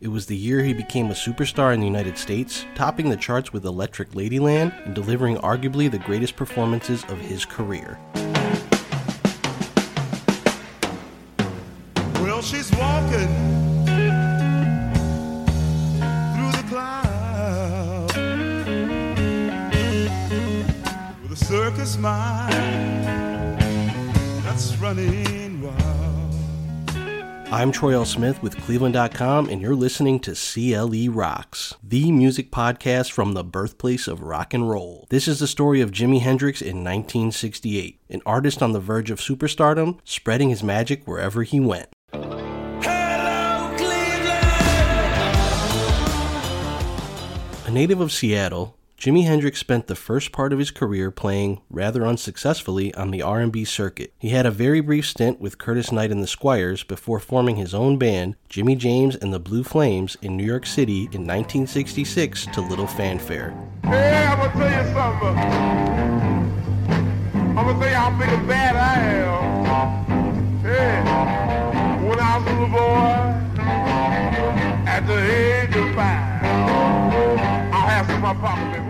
It was the year he became a superstar in the United States, topping the charts with Electric Ladyland and delivering arguably the greatest performances of his career. Well, she's walking through the clouds with a circus mind that's running. I'm Troy L. Smith with Cleveland.com, and you're listening to CLE Rocks, the music podcast from the birthplace of rock and roll. This is the story of Jimi Hendrix in 1968, an artist on the verge of superstardom, spreading his magic wherever he went. Hello, Cleveland! A native of Seattle, Jimi Hendrix spent the first part of his career playing rather unsuccessfully on the R&B circuit. He had a very brief stint with Curtis Knight and the Squires before forming his own band, Jimmy James and the Blue Flames, in New York City in 1966 to little fanfare. Hey, I'm gonna tell you something. I'm gonna tell you how big a bad I am. Hey, when I was a little boy, at the age of five, I had some my papa.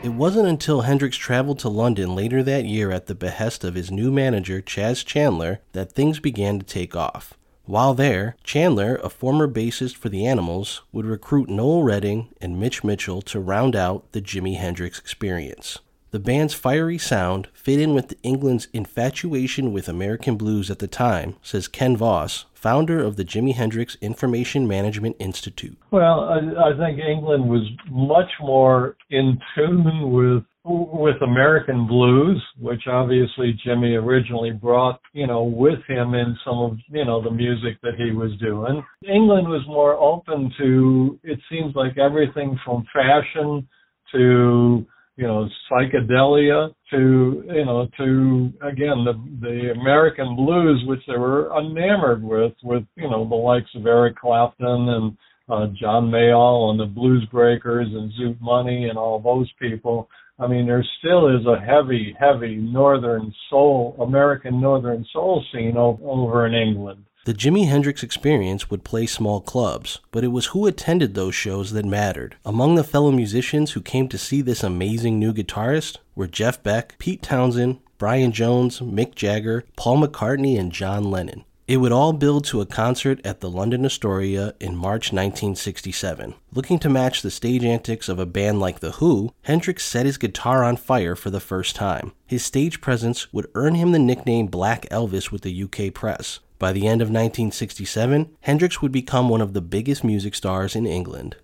It wasn't until Hendrix traveled to London later that year at the behest of his new manager, Chas Chandler, that things began to take off. While there, Chandler, a former bassist for the Animals, would recruit Noel Redding and Mitch Mitchell to round out the Jimi Hendrix experience. The band's fiery sound fit in with England's infatuation with American blues at the time, says Ken Voss, founder of the Jimi Hendrix Information Management Institute. Well, I, I think England was much more in tune with with American blues, which obviously Jimi originally brought, you know, with him in some of, you know, the music that he was doing. England was more open to, it seems like everything from fashion to, you know, psychedelia to, you know, to, again, the, the American blues, which they were enamored with, with, you know, the likes of Eric Clapton and, uh, John Mayall and the Blues Breakers and Zoot Money and all those people. I mean, there still is a heavy, heavy Northern soul, American Northern soul scene o- over in England. The Jimi Hendrix experience would play small clubs, but it was who attended those shows that mattered. Among the fellow musicians who came to see this amazing new guitarist were Jeff Beck, Pete Townshend, Brian Jones, Mick Jagger, Paul McCartney, and John Lennon. It would all build to a concert at the London Astoria in March 1967. Looking to match the stage antics of a band like The Who, Hendrix set his guitar on fire for the first time. His stage presence would earn him the nickname Black Elvis with the UK press. By the end of 1967, Hendrix would become one of the biggest music stars in England.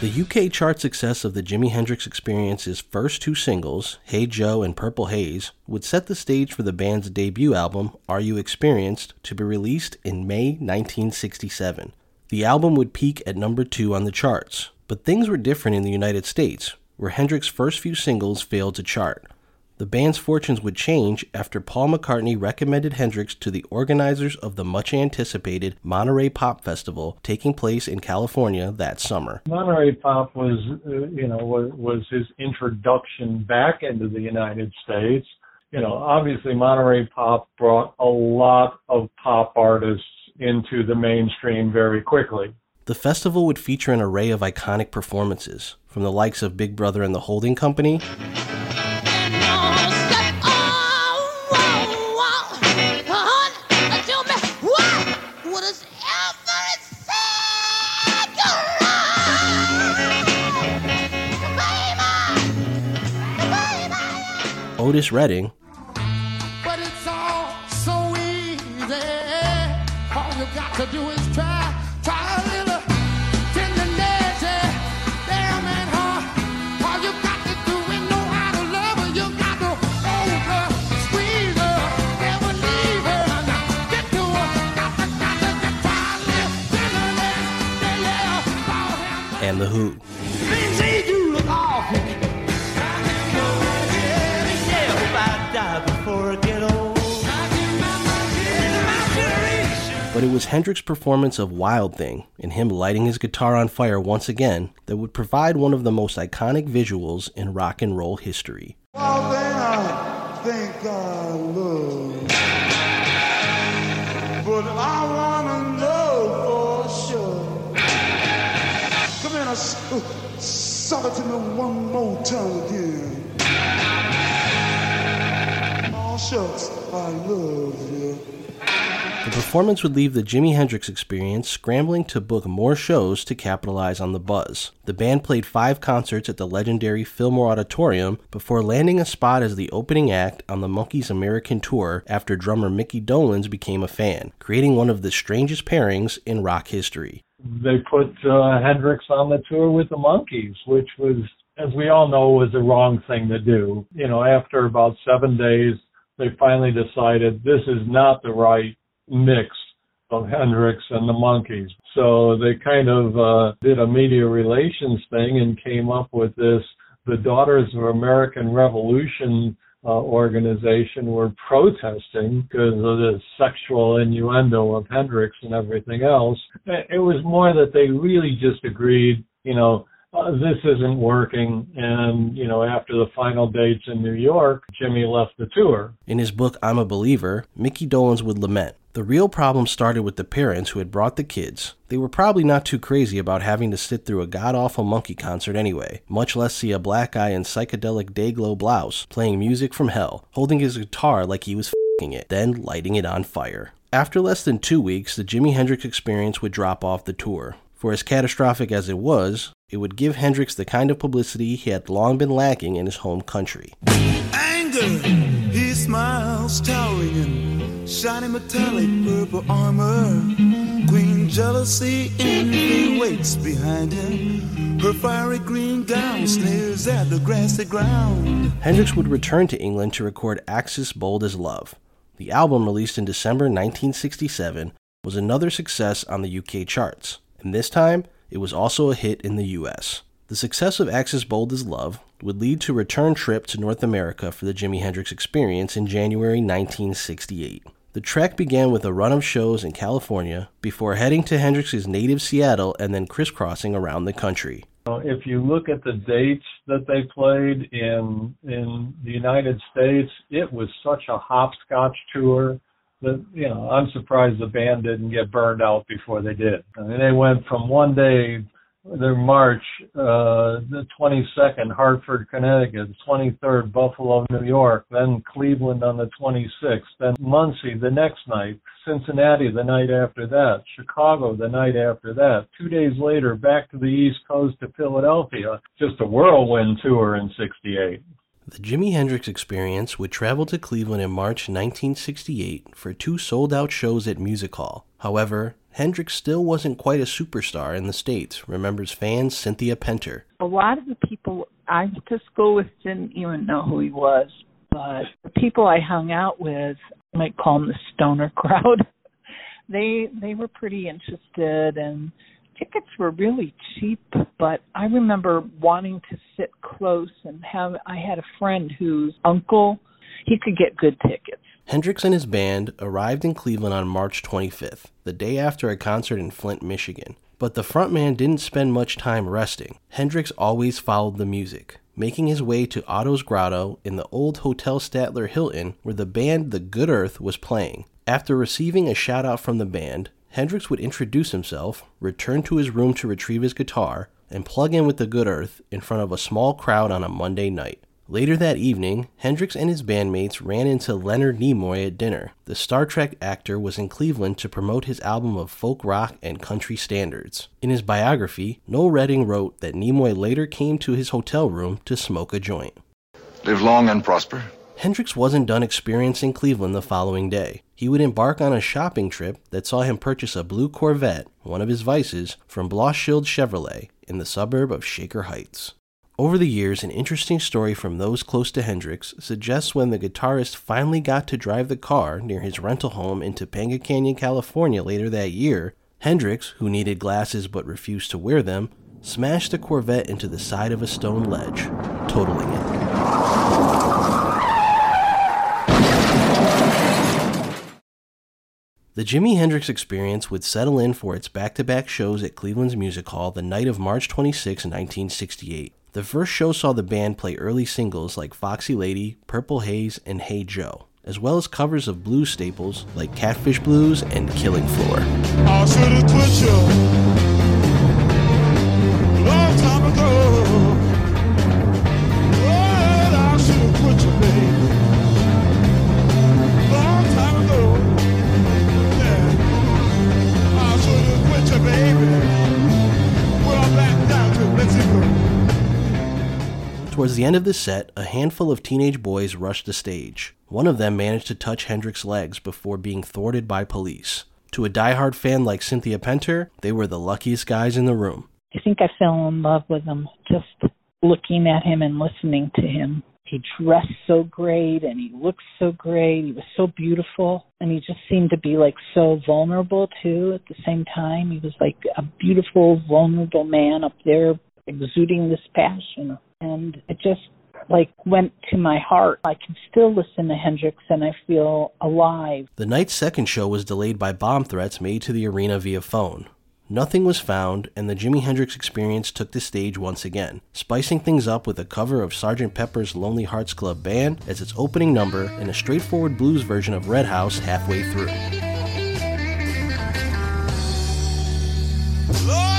The UK chart success of the Jimi Hendrix Experience's first two singles, Hey Joe and Purple Haze, would set the stage for the band's debut album, Are You Experienced, to be released in May 1967. The album would peak at number two on the charts, but things were different in the United States. where Hendrix's first few singles failed to chart. The band's fortunes would change after Paul McCartney recommended Hendrix to the organizers of the much anticipated Monterey Pop Festival taking place in California that summer. Monterey Pop was, uh, you know, was, was his introduction back into the United States. You know, obviously Monterey Pop brought a lot of pop artists into the mainstream very quickly. The festival would feature an array of iconic performances, from the likes of Big Brother and the Holding Company little tenderness. Yeah, yeah, Lord have and The Who. But it was Hendrix's performance of Wild Thing and him lighting his guitar on fire once again that would provide one of the most iconic visuals in rock and roll history. Suck it to me one more time again. Oh shucks, I love you. The performance would leave the Jimi Hendrix experience scrambling to book more shows to capitalize on the buzz. The band played five concerts at the legendary Fillmore Auditorium before landing a spot as the opening act on the Monkees American tour after drummer Mickey Dolenz became a fan, creating one of the strangest pairings in rock history. They put uh, Hendrix on the tour with the Monkees, which was, as we all know, was the wrong thing to do. You know, after about seven days, they finally decided this is not the right mix of Hendrix and the Monkees. So they kind of uh, did a media relations thing and came up with this. The Daughters of American Revolution uh, organization were protesting because of the sexual innuendo of Hendrix and everything else. It was more that they really just agreed, you know, uh, this isn't working. And, you know, after the final dates in New York, Jimi left the tour. In his book I'm a Believer, Mickey Dolenz would lament. The real problem started with the parents who had brought the kids. They were probably not too crazy about having to sit through a god awful monkey concert anyway, much less see a black guy in psychedelic dayglow blouse playing music from hell, holding his guitar like he was fing it, then lighting it on fire. After less than two weeks, the Jimi Hendrix experience would drop off the tour. For as catastrophic as it was, it would give Hendrix the kind of publicity he had long been lacking in his home country. Anger, he smiles, towering in shiny metallic purple armor. Queen jealousy, envy waits behind him. Her fiery green gown sneers at the grassy ground. Hendrix would return to England to record Axis Bold as Love. The album, released in December 1967, was another success on the UK charts, and this time it was also a hit in the US. The success of Axis Bold as Love would lead to a return trip to North America for the Jimi Hendrix Experience in January 1968. The trek began with a run of shows in California before heading to Hendrix's native Seattle and then crisscrossing around the country. If you look at the dates that they played in in the United States, it was such a hopscotch tour that you know I'm surprised the band didn't get burned out before they did. I mean, they went from one day their march, uh, the 22nd, Hartford, Connecticut, 23rd, Buffalo, New York, then Cleveland on the 26th, then Muncie the next night, Cincinnati the night after that, Chicago the night after that. Two days later, back to the East Coast to Philadelphia. Just a whirlwind tour in 68. The Jimi Hendrix Experience would travel to Cleveland in March 1968 for two sold out shows at Music Hall. However, Hendrix still wasn't quite a superstar in the States, remembers fan Cynthia Penter. a lot of the people I went to school with didn't even know who he was, but the people I hung out with, I might call them the stoner crowd. they they were pretty interested, and tickets were really cheap. But I remember wanting to sit close and have I had a friend whose uncle he could get good tickets. Hendrix and his band arrived in Cleveland on March 25th, the day after a concert in Flint, Michigan. But the frontman didn't spend much time resting. Hendrix always followed the music, making his way to Otto's Grotto in the old Hotel Statler Hilton where the band The Good Earth was playing. After receiving a shout out from the band, Hendrix would introduce himself, return to his room to retrieve his guitar, and plug in with The Good Earth in front of a small crowd on a Monday night. Later that evening, Hendrix and his bandmates ran into Leonard Nimoy at dinner. The Star Trek actor was in Cleveland to promote his album of folk rock and country standards. In his biography, Noel Redding wrote that Nimoy later came to his hotel room to smoke a joint. Live long and prosper. Hendrix wasn't done experiencing Cleveland the following day. He would embark on a shopping trip that saw him purchase a blue Corvette, one of his vices, from Blaushild Chevrolet in the suburb of Shaker Heights. Over the years, an interesting story from those close to Hendrix suggests when the guitarist finally got to drive the car near his rental home in Topanga Canyon, California later that year, Hendrix, who needed glasses but refused to wear them, smashed the Corvette into the side of a stone ledge, totaling it. The Jimi Hendrix experience would settle in for its back to back shows at Cleveland's Music Hall the night of March 26, 1968. The first show saw the band play early singles like Foxy Lady, Purple Haze, and Hey Joe, as well as covers of blues staples like Catfish Blues and Killing Floor. Towards the end of the set, a handful of teenage boys rushed the stage. One of them managed to touch Hendrix's legs before being thwarted by police. To a diehard fan like Cynthia Penter, they were the luckiest guys in the room. I think I fell in love with him just looking at him and listening to him. He dressed so great and he looked so great. He was so beautiful and he just seemed to be like so vulnerable too at the same time. He was like a beautiful, vulnerable man up there exuding this passion and it just like went to my heart. I can still listen to Hendrix and I feel alive. The night's second show was delayed by bomb threats made to the arena via phone. Nothing was found, and the Jimi Hendrix experience took the stage once again, spicing things up with a cover of Sgt. Pepper's Lonely Hearts Club Band as its opening number and a straightforward blues version of Red House halfway through. Lord,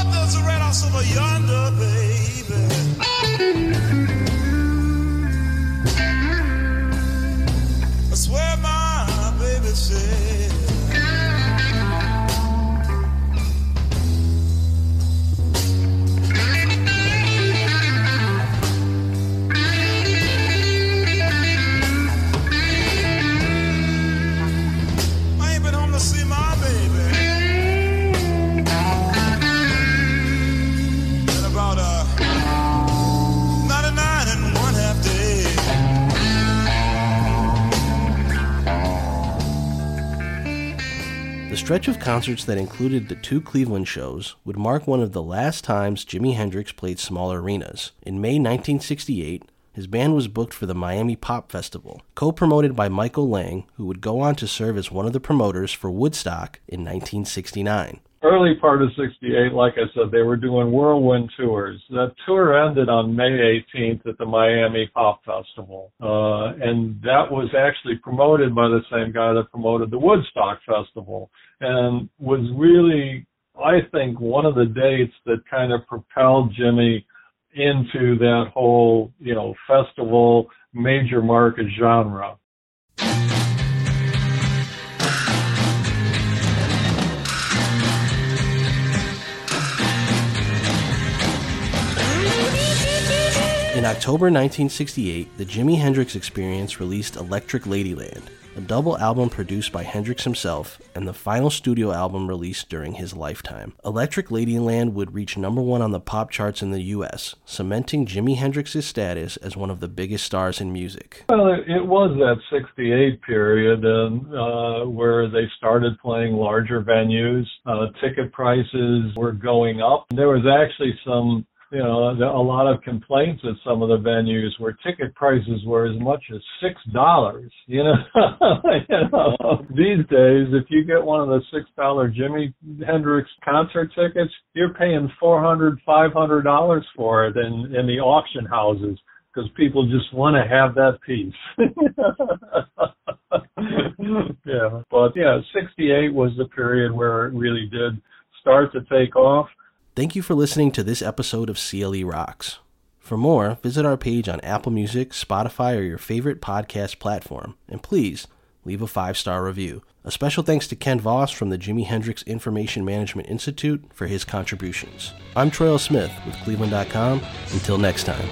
stretch of concerts that included the two Cleveland shows would mark one of the last times Jimi Hendrix played small arenas. In May 1968, his band was booked for the Miami Pop Festival, co promoted by Michael Lang, who would go on to serve as one of the promoters for Woodstock in 1969. Early part of 68, like I said, they were doing whirlwind tours. That tour ended on May 18th at the Miami Pop Festival. Uh, and that was actually promoted by the same guy that promoted the Woodstock Festival and was really, I think, one of the dates that kind of propelled Jimi into that whole, you know, festival major market genre. In October 1968, the Jimi Hendrix Experience released Electric Ladyland, a double album produced by Hendrix himself and the final studio album released during his lifetime. Electric Ladyland would reach number one on the pop charts in the US, cementing Jimi Hendrix's status as one of the biggest stars in music. Well, it, was that 68 period and, uh, where they started playing larger venues. Uh, ticket prices were going up. There was actually some you know, a lot of complaints at some of the venues where ticket prices were as much as six dollars. You know, you know, these days, if you get one of the six dollar Jimi Hendrix concert tickets, you're paying four hundred, five hundred dollars for it in in the auction houses because people just want to have that piece. yeah, but yeah, '68 was the period where it really did start to take off. Thank you for listening to this episode of CLE Rocks. For more, visit our page on Apple Music, Spotify, or your favorite podcast platform, and please leave a five star review. A special thanks to Ken Voss from the Jimi Hendrix Information Management Institute for his contributions. I'm Troy. Smith with Cleveland.com. Until next time.